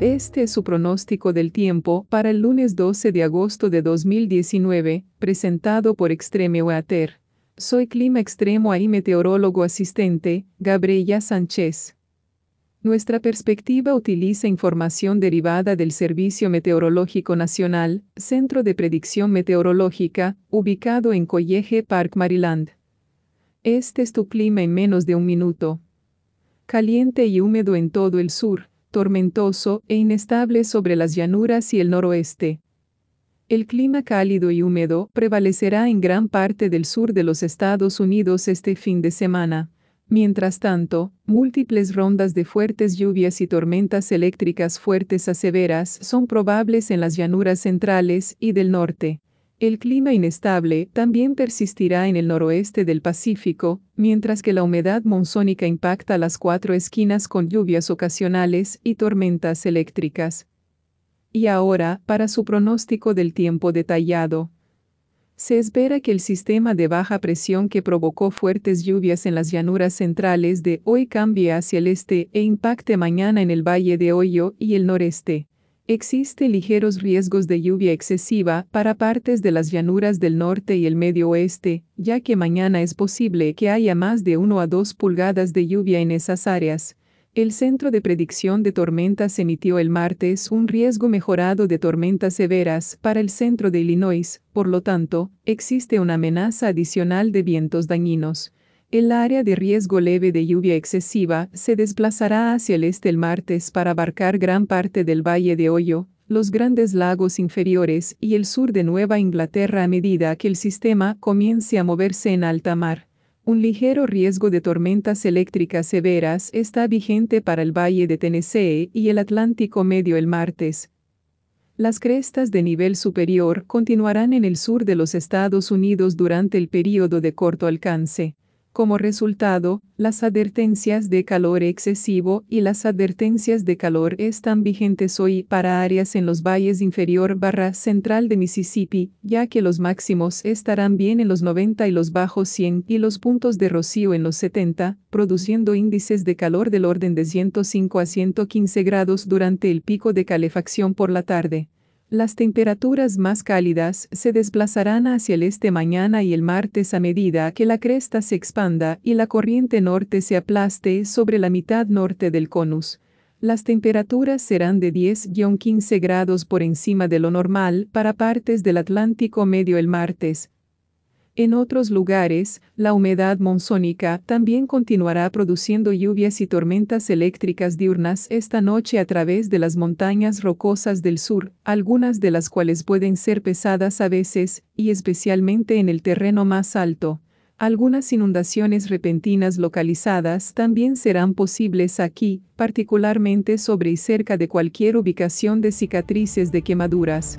Este es su pronóstico del tiempo para el lunes 12 de agosto de 2019, presentado por Extreme Weather. Soy clima extremo y meteorólogo asistente, Gabriela Sánchez. Nuestra perspectiva utiliza información derivada del Servicio Meteorológico Nacional, Centro de Predicción Meteorológica, ubicado en College Park, Maryland. Este es tu clima en menos de un minuto. Caliente y húmedo en todo el sur, tormentoso e inestable sobre las llanuras y el noroeste. El clima cálido y húmedo prevalecerá en gran parte del sur de los Estados Unidos este fin de semana. Mientras tanto, múltiples rondas de fuertes lluvias y tormentas eléctricas fuertes a severas son probables en las llanuras centrales y del norte. El clima inestable también persistirá en el noroeste del Pacífico, mientras que la humedad monzónica impacta las cuatro esquinas con lluvias ocasionales y tormentas eléctricas. Y ahora, para su pronóstico del tiempo detallado. Se espera que el sistema de baja presión que provocó fuertes lluvias en las llanuras centrales de hoy cambie hacia el este e impacte mañana en el Valle de Hoyo y el noreste. Existe ligeros riesgos de lluvia excesiva para partes de las llanuras del norte y el medio oeste, ya que mañana es posible que haya más de 1 a 2 pulgadas de lluvia en esas áreas. El Centro de Predicción de Tormentas emitió el martes un riesgo mejorado de tormentas severas para el centro de Illinois, por lo tanto, existe una amenaza adicional de vientos dañinos. El área de riesgo leve de lluvia excesiva se desplazará hacia el este el martes para abarcar gran parte del Valle de Hoyo, los grandes lagos inferiores y el sur de Nueva Inglaterra a medida que el sistema comience a moverse en alta mar. Un ligero riesgo de tormentas eléctricas severas está vigente para el Valle de Tennessee y el Atlántico Medio el martes. Las crestas de nivel superior continuarán en el sur de los Estados Unidos durante el período de corto alcance. Como resultado, las advertencias de calor excesivo y las advertencias de calor están vigentes hoy para áreas en los valles inferior barra central de Mississippi, ya que los máximos estarán bien en los 90 y los bajos 100 y los puntos de rocío en los 70, produciendo índices de calor del orden de 105 a 115 grados durante el pico de calefacción por la tarde. Las temperaturas más cálidas se desplazarán hacia el este mañana y el martes a medida que la cresta se expanda y la corriente norte se aplaste sobre la mitad norte del conus. Las temperaturas serán de 10-15 grados por encima de lo normal para partes del Atlántico medio el martes, en otros lugares, la humedad monzónica también continuará produciendo lluvias y tormentas eléctricas diurnas esta noche a través de las montañas rocosas del sur, algunas de las cuales pueden ser pesadas a veces, y especialmente en el terreno más alto. Algunas inundaciones repentinas localizadas también serán posibles aquí, particularmente sobre y cerca de cualquier ubicación de cicatrices de quemaduras.